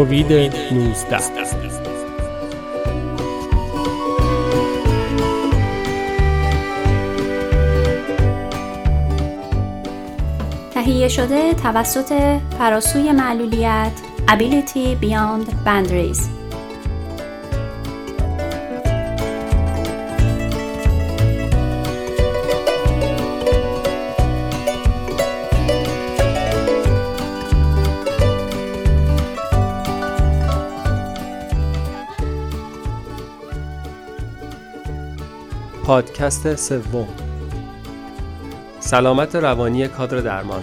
کووید 19 تهیه شده توسط فراسوی معلولیت Ability Beyond Boundaries. پادکست سوم. سلامت روانی کادر درمان.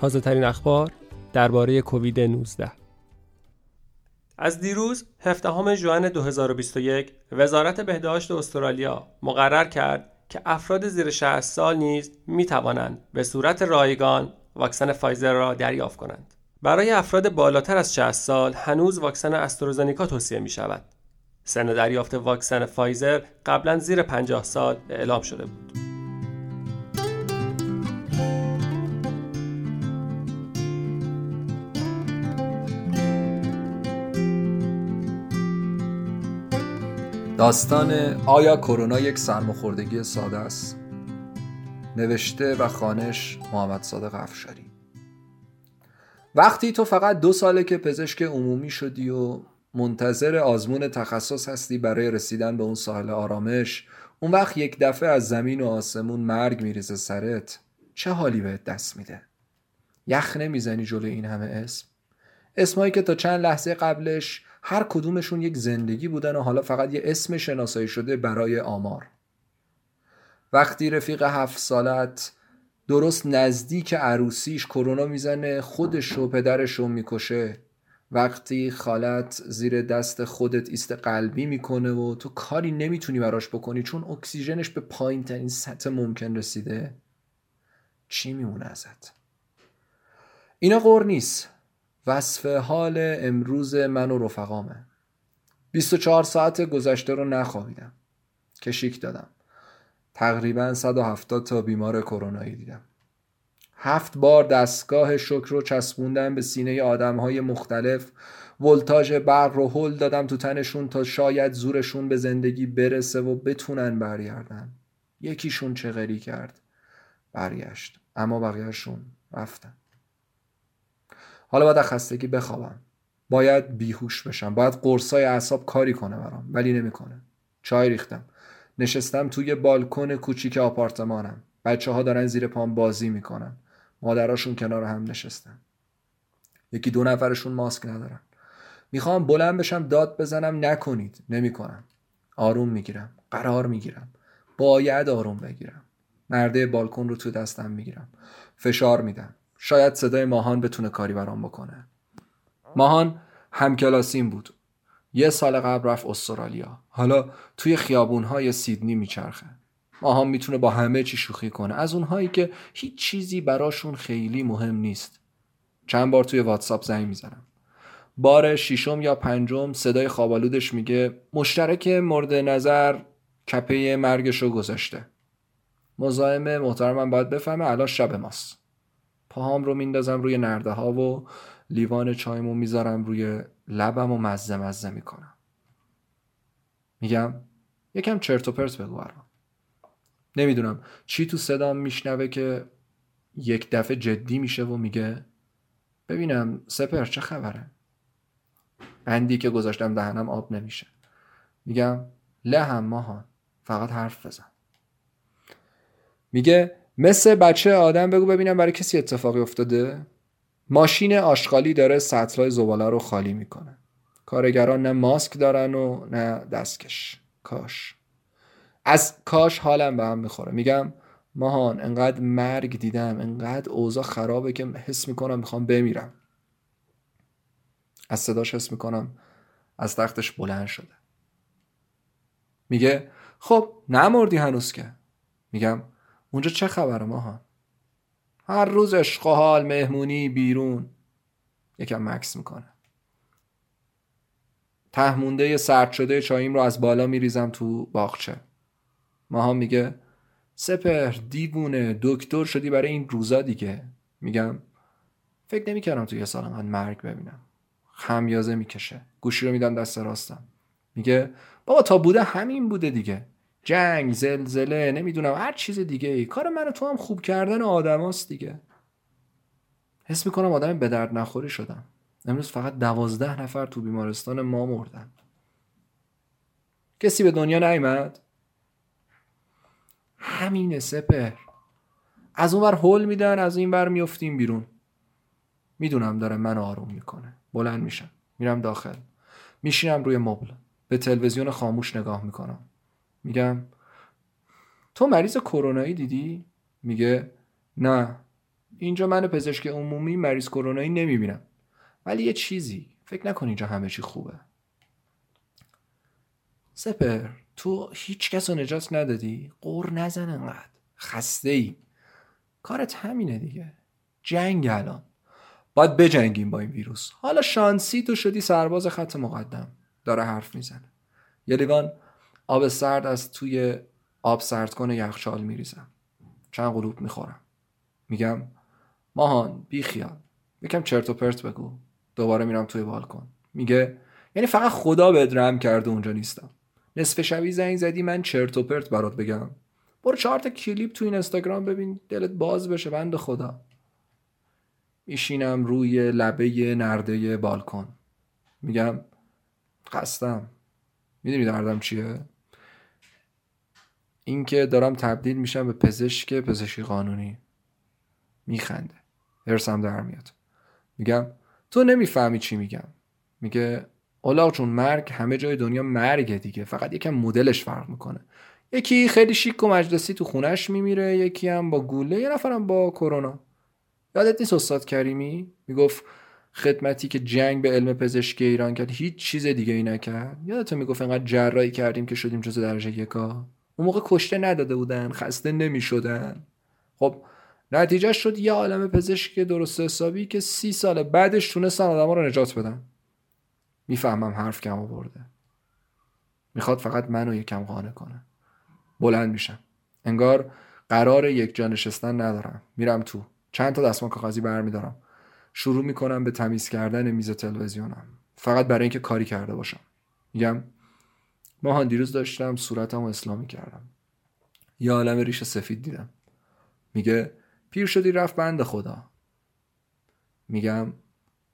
تازه ترین اخبار درباره کووید 19 از دیروز 17 ژوئن 2021 وزارت بهداشت استرالیا مقرر کرد که افراد زیر 60 سال نیز می توانند به صورت رایگان واکسن فایزر را دریافت کنند. برای افراد بالاتر از 60 سال هنوز واکسن استرازنیکا توصیه می شود. سن دریافت واکسن فایزر قبلا زیر 50 سال اعلام شده بود. داستان آیا کرونا یک سرماخوردگی ساده است نوشته و خانش محمد صادق افشاری. وقتی تو فقط دو ساله که پزشک عمومی شدی و منتظر آزمون تخصص هستی برای رسیدن به اون ساحل آرامش اون وقت یک دفعه از زمین و آسمون مرگ میریزه سرت چه حالی بهت دست میده؟ یخ نمی‌زنی جلو این همه اسم؟ اسمایی که تا چند لحظه قبلش هر کدومشون یک زندگی بودن و حالا فقط یه اسم شناسایی شده برای آمار. وقتی رفیق هفت سالت درست نزدیک عروسیش کرونا می‌زنه خودش و پدرش رو می‌کشه. وقتی خالت زیر دست خودت ایست قلبی می‌کنه و تو کاری نمی‌تونی براش بکنی چون اکسیژنش به پایین ترین سطح ممکن رسیده. چی میمونه ازت؟ اینا غور نیست. وصف حال امروز من و رفقامه. 24 ساعت گذشته رو نخوابیدم. کشیک دادم. تقریبا 170 تا بیمار کرونایی دیدم. هفت بار دستگاه شکر رو چسبوندم به سینه آدم های مختلف. ولتاژ برق رو هل دادم تو تنشون تا شاید زورشون به زندگی برسه و بتونن برگردن. یکیشون چغری کرد. برگشت. اما بقیهشون رفتن. حالا باید خستگی بخوابم. باید بیهوش بشم. باید قرصای اعصاب کاری کنه برام. ولی نمی‌کنه. چای ریختم. نشستم توی بالکن کوچیک آپارتمانم. بچه ها دارن زیر پام بازی می‌کنن. مادراشون کنار هم نشستن. یکی دو نفرشون ماسک ندارن. می‌خوام بلند بشم داد بزنم نکنید. نمی‌کنم. آروم می‌گیرم. قرار می‌گیرم. باید آروم بگیرم. نرده بالکن رو تو دستم می‌گیرم. فشار میدم. شاید صدای ماهان بتونه کاری برام بکنه. ماهان همکلاسیم بود. یه سال قبل رفت استرالیا. حالا توی خیابونهای سیدنی میچرخه. ماها می‌تونه با همه چی شوخی کنه. از اونهایی که هیچ چیزی براشون خیلی مهم نیست. چند بار توی واتساپ زنگ می‌زنم. بار شیشم یا پنجم صدای خوابالودش میگه مشترک مورد نظر کپه مرگش رو گذاشته. مزاحم محترمم باید بفهمه الان شب ماست. پاهام رو میندازم روی نرده ها و لیوان چایمو می‌ذارم روی لبم و مزه مزه می‌کنم. میگم یکم چرت و پرت بگو برام نمی‌دونم چی تو صدام میشنوه که یک دفعه جدی میشه و میگه ببینم سپر چه خبره؟ بندی که گذاشتم دهنم آب نمیشه. میگم لهم ماهان فقط حرف بزن. میگه مثل بچه آدم بگو ببینم برای کسی اتفاقی افتاده؟ ماشین آشغالی داره سطلای زباله رو خالی می‌کنه. کارگران نه ماسک دارن و نه دستکش. کاش. از کاش حالم به هم می‌خوره. میگم ماهان انقدر مرگ دیدم انقدر اوضاع خرابه که حس می‌کنم می‌خوام بمیرم. از صداش حس می‌کنم از تختش بلند شده. میگه خب نمردی هنوز که. میگم اونجا چه خبره ماهان؟ هر روز عشق و حال مهمونی بیرون. یکم مکس می‌کنه. تهمونده سرد شده چاییم رو از بالا میریزم تو باغچه. ماها میگه سپر دیوونه دکتر شدی برای این روزا دیگه. میگم فکر نمی‌کردم تو یه سال انقدر مرگ ببینم. خمیازه می‌کشه. گوشی رو میدم دست راستم. میگه بابا تا بوده همین بوده دیگه. جنگ زلزله نمی‌دونم هر چیز دیگه ای. کار من تو هم خوب کردن آدماست دیگه. حس می‌کنم آدم به درد نخوری شدم. امروز فقط دوازده نفر تو بیمارستان ما مردن. کسی به دنیا نیامد همینه سپر از اون بر هول میدن از این بر میفتیم بیرون. می‌دونم داره من آروم می‌کنه. بلند میشم. میرم داخل. میشینم روی مبل. به تلویزیون خاموش نگاه می‌کنم. میگم تو مریض کرونایی دیدی؟ میگه نه. اینجا من پزشک عمومی مریض کرونایی نمی‌بینم. ولی یه چیزی. فکر نکن اینجا همه چی خوبه. سپر تو هیچ کس رو نجات ندادی؟ قور نزن انقدر. خسته ای کارت همینه دیگه. جنگ الان. باید بجنگیم با این ویروس. حالا شانسی تو شدی سرباز خط مقدم. داره حرف می‌زنه. یه لیوان آب سرد از توی آب سرد کنه یخچال میریزم. چند قلوب می‌خورم. میگم ماهان بی خیال. یکم چرت و پرت بگو. دوباره میرم توی بالکن میگه یعنی فقط خدا به رم کرده اونجا نیستم. نصف شبی زنگ زدی من چرت و پرت برات بگم. برو چهار تا کلیپ تو این اینستاگرام ببین دلت باز بشه بند خدا. میشینم روی لبه نرده بالکن. میگم خستم. می‌دونی دردم چیه؟ اینکه دارم تبدیل میشم به پزشک پزشکی قانونی. میخنده. ارسم در میاد. میگم تو نمی‌فهمی چی میگم. میگه اولاغ چون مرگ همه جای دنیا مرگه دیگه. فقط یکم مدلش فرق می‌کنه. یکی خیلی شیک و مجلسی تو خونش میمیره یکی هم با گوله یه نفرم با کرونا. یادت نیست استاد کریمی می‌گفت خدمتی که جنگ به علم پزشکی ایران کرد هیچ چیز دیگه ای نکرد؟ یادت می‌گفت انقدر جراحی کردیم که شدیم جزو درجه یکا؟ اون موقع کشته نداده بودن خسته نمی‌شدن. خب نتیجه شد یه عالم پزشک درست حسابی که سی سال بعدش تونستن آدما رو نجات بدن. می‌فهمم حرف کم آورده. می‌خواد فقط منو یکم قانع کنه. بلند میشم. انگار قرار یک جا نشستن ندارم. میرم تو. چند تا دستمال کاغذی برمیدارم. شروع می‌کنم به تمیز کردن میز تلویزیونم. فقط برای اینکه کاری کرده باشم. میگم ماهان دیروز داشتم صورتم رو اسلامی کردم یه عالم ریش سفید دیدم. میگه پیر شدی رفت بند خدا. میگم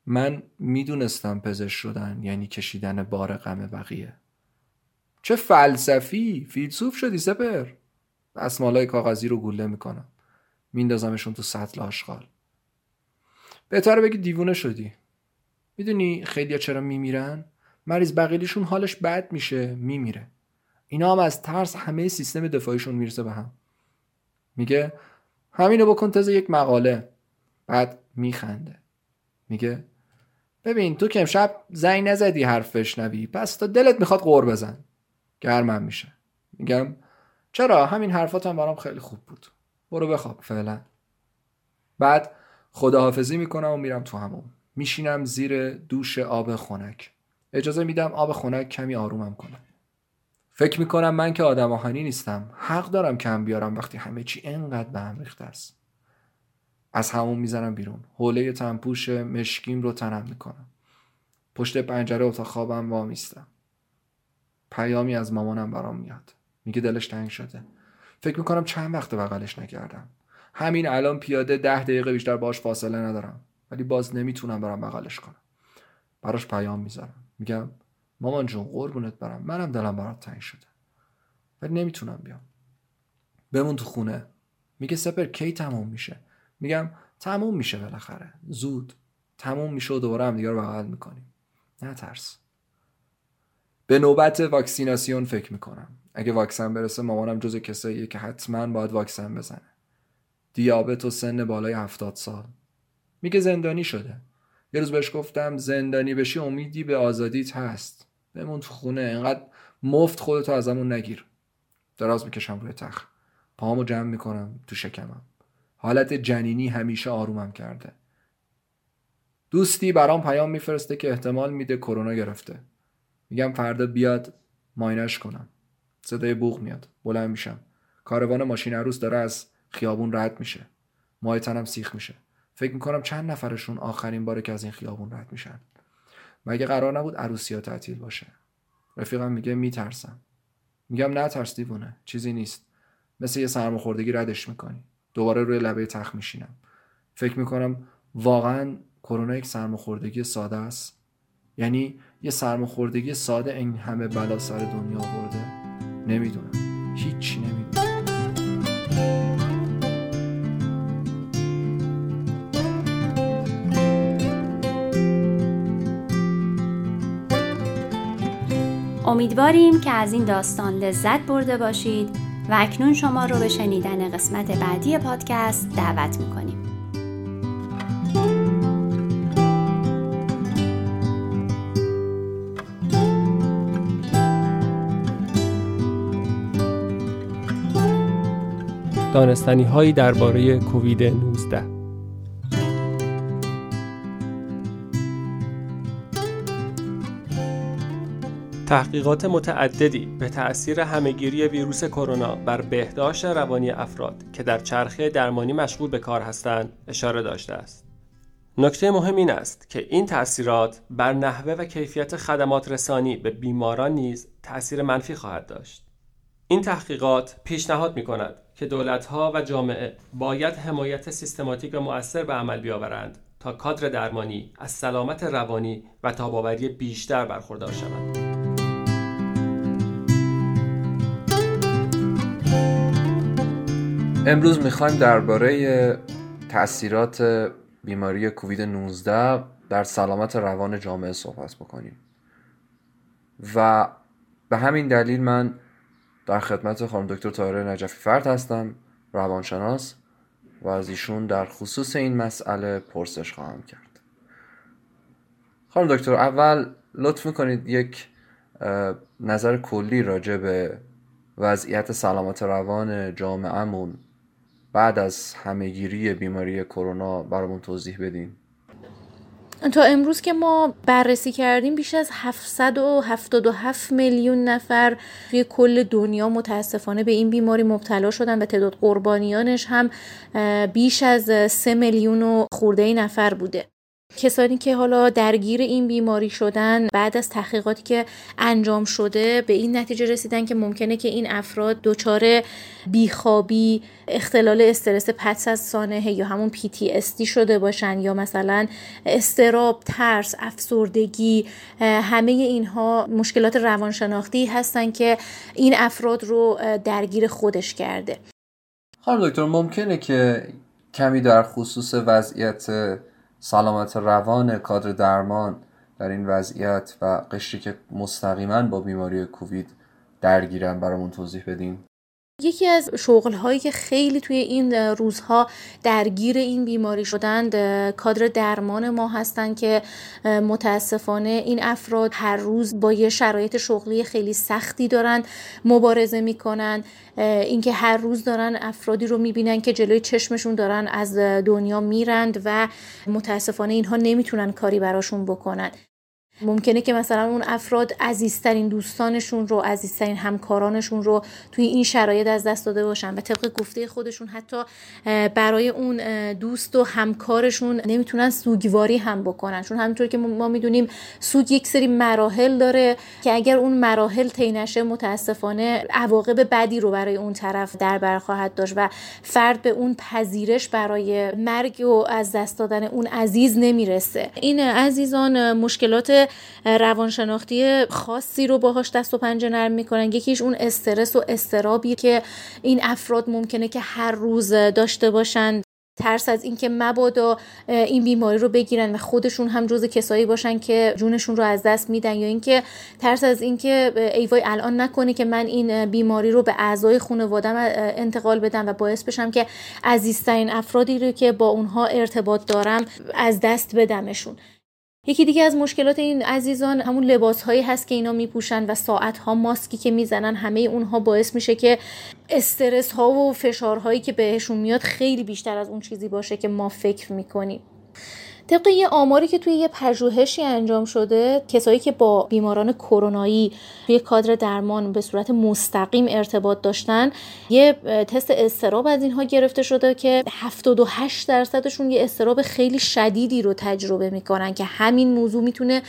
من می‌دونستم پزشک شدن یعنی کشیدن بار غم بقیه. چه فلسفی! فیلسوف شدی سپر. دستمالای کاغذی رو گوله می‌کنم. میندازمشون تو سطل آشغال. بهتره بگی دیوونه شدی. می‌دونی خیلیا چرا میمیرن؟ مریض بقیلیشون حالش بد میشه میمیره. اینا هم از ترس همه سیستم دفاعیشون می‌رسه به هم. میگه همینو بکن تازه یک مقاله. بعد میخنده. میگه ببین تو که امشب زنگ نزدی حرف بشنوی پس تا دلت می‌خواد قور بزن. گرمم میشه. میگم چرا؟ همین حرفاتم برام خیلی خوب بود. برو بخواب فعلا. بعد خداحافظی می‌کنم و میرم تو همون میشینم زیر دوش آب خنک. اجازه میدم آب خنک کمی آرومم کنه فکر می‌کنم من که آدم آهنی نیستم. حق دارم کم بیارم وقتی همه چی انقدر به هم ریخته است. از همون می‌زنم بیرون. حوله تنپوش مشکیم رو تنم می‌کنم. پشت پنجره اتاق خوابم وامیستم. پیامی از مامانم برام میاد. میگه دلش تنگ شده. فکر می‌کنم چند وقت بغلش نکردم. همین الان پیاده ده دقیقه بیشتر باش فاصله ندارم. ولی باز نمی‌تونم برم بغلش کنم. براش پیام می‌ذارم. میگم مامان جون قربونت برم. منم دلم برات تنگ شده. ولی نمی‌تونم بیام. بمون تو خونه. میگه سپر کی تموم میشه؟ میگم تموم میشه بالاخره. زود. تموم میشه و دوباره هم دیگه رو بغل می‌کنیم. نه ترس. به نوبت واکسیناسیون فکر می‌کنم. اگه واکسن برسه مامانم جز کساییه که حتما باید واکسن بزنه. دیابت و سن بالای هفتاد سال. میگه زندانی شده. یه روز بهش گفتم زندانی بشی امیدی به آزادیت هست. بمون تو خونه انقدر مفت خودتو ازمون نگیر. دراز می‌کشم روی تخت. پاهامو جمع می‌کنم تو شکمم. حالت جنینی همیشه آرومم کرده. دوستی برام پیام میفرسته که احتمال میده کرونا گرفته. میگم فردا بیاد ماینش کنم. صدای بوغ میاد. بلند میشم. کاروان ماشین عروس داره از خیابون رد میشه. ماه تنم سیخ میشه. فکر می‌کنم چند نفرشون آخرین باره که از این خیابون رد میشن. مگه قرار نبود عروسی ها تعطیل باشه؟ رفیقم میگه میترسم. میگم نه ترس دیوونه چیزی نیست. مثل یه سرماخوردگی ردش می‌کنی. دوباره روی لبه تخت میشینم. فکر می‌کنم واقعا کرونا یک سرماخوردگی ساده است. یعنی یه سرماخوردگی ساده این همه بلا سر دنیا برده نمی‌دونم. هیچی نمی‌دونم. امیدواریم که از این داستان لذت برده باشید و اکنون شما رو به شنیدن قسمت بعدی پادکست دعوت می‌کنیم. دانستنی هایی درباره کووید 19 تحقیقات متعددی به تأثیر همهگیری ویروس کرونا بر بهداشت روانی افراد که در چرخه درمانی مشغول به کار هستند اشاره داشته است. نکته مهم این است که این تأثیرات بر نحوه و کیفیت خدمات رسانی به بیماران نیز تأثیر منفی خواهد داشت. این تحقیقات پیشنهاد می کند که دولتها و جامعه باید حمایت سیستماتیک و مؤثر به عمل بیاورند تا کادر درمانی از سلامت روانی و تاباوری بیشتر برخوردار شود. امروز می‌خوایم درباره تاثیرات بیماری کووید 19 در سلامت روان جامعه صحبت بکنیم. و به همین دلیل من در خدمت خانم دکتر طاهره نجفی فرد هستم روانشناس و از ایشون در خصوص این مسئله پرسش خواهم کرد. خانم دکتر اول لطف می‌کنید یک نظر کلی راجع به وضعیت سلامت روان جامعهمون بعد از همهگیری بیماری کرونا برامون توضیح بدین. تا امروز که ما بررسی کردیم بیش از 777 میلیون نفر توی کل دنیا متاسفانه به این بیماری مبتلا شدن و تعداد قربانیانش هم بیش از 3 میلیون و خورده نفر بوده. کسانی که حالا درگیر این بیماری شدن بعد از تحقیقاتی که انجام شده به این نتیجه رسیدن که ممکنه که این افراد دچار بیخوابی اختلال استرس پس از سانحه یا همون PTSD شده باشن یا مثلا استراب ترس افسردگی همه اینها مشکلات روانشناختی هستن که این افراد رو درگیر خودش کرده. خانم دکتر ممکنه که کمی در خصوص وضعیت سلامت روان کادر درمان در این وضعیت و قشری که مستقیما با بیماری کووید درگیرن برامون توضیح بدین. یکی از شغل هایی که خیلی توی این روزها درگیر این بیماری شدند کادر درمان ما هستند که متاسفانه این افراد هر روز با یه شرایط شغلی خیلی سختی دارن مبارزه می‌کنن اینکه هر روز دارن افرادی رو می‌بینن که جلوی چشمشون دارن از دنیا میرند و متاسفانه اینها نمی‌تونن کاری براشون بکنن. ممکنه که مثلا اون افراد عزیزترین دوستانشون رو عزیزترین همکارانشون رو توی این شرایط از دست داده باشن. و طبق گفته خودشون حتی برای اون دوست و همکارشون نمی‌تونن سوگواری هم بکنن. چون همینطور که ما می‌دونیم سوگ یک سری مراحل داره که اگر اون مراحل طی نشه متاسفانه عواقب بدی رو برای اون طرف در بر خواهد داشت و فرد به اون پذیرش برای مرگ و از دست دادن اون عزیز نمی‌رسه. این عزیزان مشکلات روانشناختی خاصی رو باهاش دست و پنجه نرم می‌کنن. یکیش اون استرس و استرابی که این افراد ممکنه که هر روز داشته باشن. ترس از اینکه مبادا این بیماری رو بگیرن و خودشون هم جز کسایی باشن که جونشون رو از دست میدن. یا اینکه ترس از اینکه ای وای الان نکنه که من این بیماری رو به اعضای خانوادم انتقال بدم و باعث بشم که عزیزترین افرادی رو که با اونها ارتباط دارم از دست بدمشون. یکی دیگه از مشکلات این عزیزان همون لباس هایی هست که اینا میپوشن و ساعت ها ماسکی که می‌زنن همه اونها باعث میشه که استرس ها و فشارهایی که بهشون میاد خیلی بیشتر از اون چیزی باشه که ما فکر می‌کنیم. طبق یه آماری که توی یه پژوهشی انجام شده کسایی که با بیماران کرونایی توی کادر درمان به صورت مستقیم ارتباط داشتن یه تست استراب از اینها گرفته شده که 78 درصدشون یه استراب خیلی شدیدی رو تجربه می‌کنن که همین موضوع می‌تونه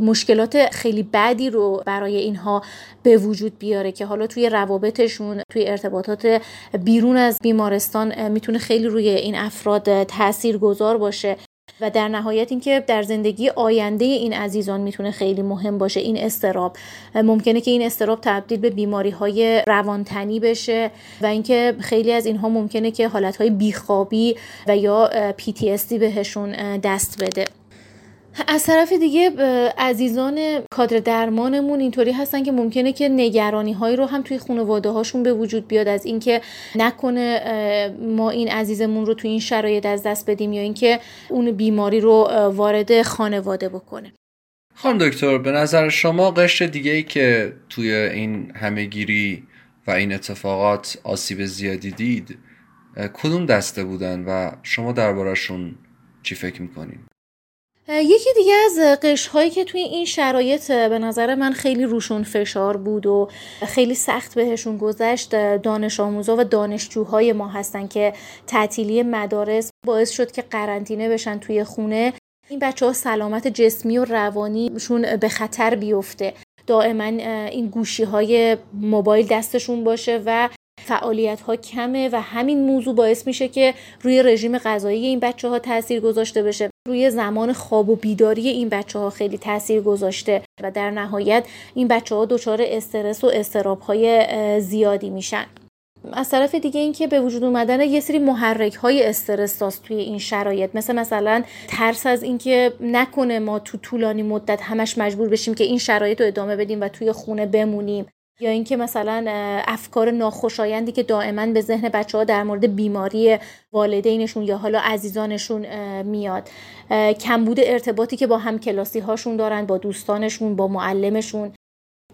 مشکلات خیلی بدی رو برای اینها به وجود بیاره که حالا توی روابطشون توی ارتباطات بیرون از بیمارستان می‌تونه خیلی روی این افراد تأثیر گذار باشه. و در نهایت اینکه در زندگی آینده این عزیزان می‌تونه خیلی مهم باشه این استراب. ممکنه که این استراب تبدیل به بیماری های روانتنی بشه و اینکه خیلی از اینها ممکنه که حالت های بیخوابی و یا PTSD بهشون دست بده. از طرف دیگه عزیزان کادر درمانمون اینطوری هستن که ممکنه که نگرانی هایی رو هم توی خانواده هاشون به وجود بیاد از اینکه نکنه ما این عزیزمون رو توی این شرایط از دست بدیم یا اینکه اون بیماری رو وارد خانواده بکنه خانم دکتر به نظر شما قشر دیگه ای که توی این همهگیری و این اتفاقات آسیب زیادی دید کدوم دسته بودن و شما دربارهشون چی فکر می‌کنید؟ یکی دیگه از قشرهایی که توی این شرایط به نظر من خیلی روشون فشار بود و خیلی سخت بهشون گذشت دانش آموزا و دانشجوهای ما هستن که تعطیلی مدارس باعث شد که قرنطینه بشن توی خونه. این بچه ها سلامت جسمی و روانیشون به خطر بیفته. دائما این گوشی های موبایل دستشون باشه و فعالیت ها کمه و همین موضوع باعث میشه که روی رژیم غذایی این بچه ها تاثیر گذاشته بشه. روی زمان خواب و بیداری این بچه ها خیلی تاثیر گذاشته و در نهایت این بچه ها دچار استرس و استراب های زیادی میشن. از طرف دیگه اینکه به وجود اومدن یه سری محرک های استرس توی این شرایط مثل مثلا ترس از اینکه نکنه ما تو طولانی مدت همش مجبور بشیم که این شرایط رو ادامه بدیم و توی خونه بمونیم. یا اینکه مثلا افکار ناخوشایندی که دائما به ذهن بچه ها در مورد بیماری والدینشون یا حالا عزیزانشون میاد. کمبود ارتباطی که با هم کلاسی هاشون دارن با دوستانشون با معلمشون.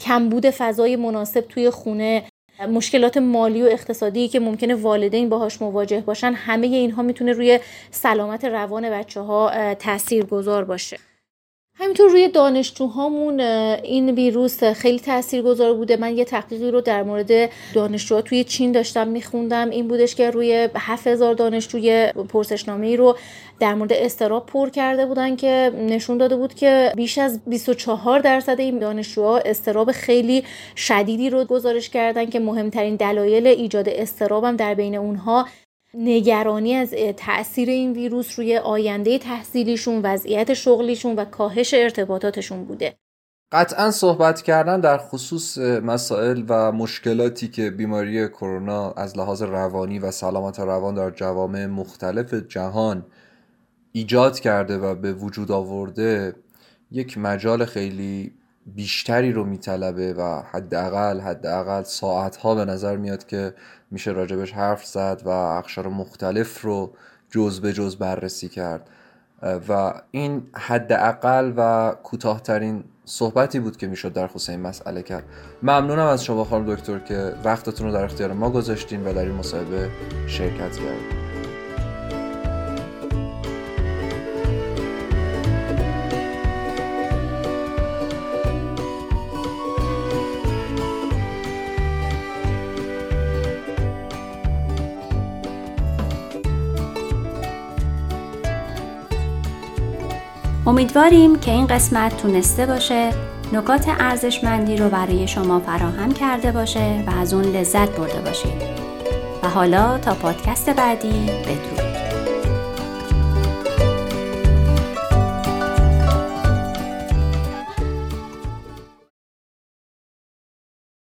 کمبود فضای مناسب توی خونه. مشکلات مالی و اقتصادی که ممکنه والدین باهاش مواجه باشن همه اینها می‌تونه روی سلامت روان بچه ها تأثیر گذار باشه. همینطور روی دانشجوهامون این ویروس خیلی تاثیرگذار بوده. من یه تحقیقی رو در مورد دانشجوها توی چین داشتم میخوندم. این بودش که روی 7000 دانشجوی پرسشنامه رو در مورد استراب پر کرده بودن که نشون داده بود که بیش از 24 درصد این دانشجوها استراب خیلی شدیدی رو گزارش کردن که مهمترین دلایل ایجاد استراب هم در بین اونها نگرانی از تاثیر این ویروس روی آینده تحصیلیشون وضعیت شغلیشون و کاهش ارتباطاتشون بوده. قطعا صحبت کردن در خصوص مسائل و مشکلاتی که بیماری کرونا از لحاظ روانی و سلامت روان در جوامع مختلف جهان ایجاد کرده و به وجود آورده یک مجال خیلی بیشتری رو میطلبه و حداقل حداقل ساعت ها به نظر میاد که میشه راجبش حرف زد و اقشار مختلف رو جز به جز بررسی کرد. و این حداقل و کوتاهترین صحبتی بود که می‌شد در خصوص این مسئله کرد. ممنونم از شما خانم دکتر که وقتتون رو در اختیار ما گذاشتین و در این مصاحبه شرکت کردین. امیدواریم که این قسمت تونسته باشه نکات ارزشمندی رو برای شما فراهم کرده باشه و از اون لذت برده باشید. و حالا تا پادکست بعدی بدرود.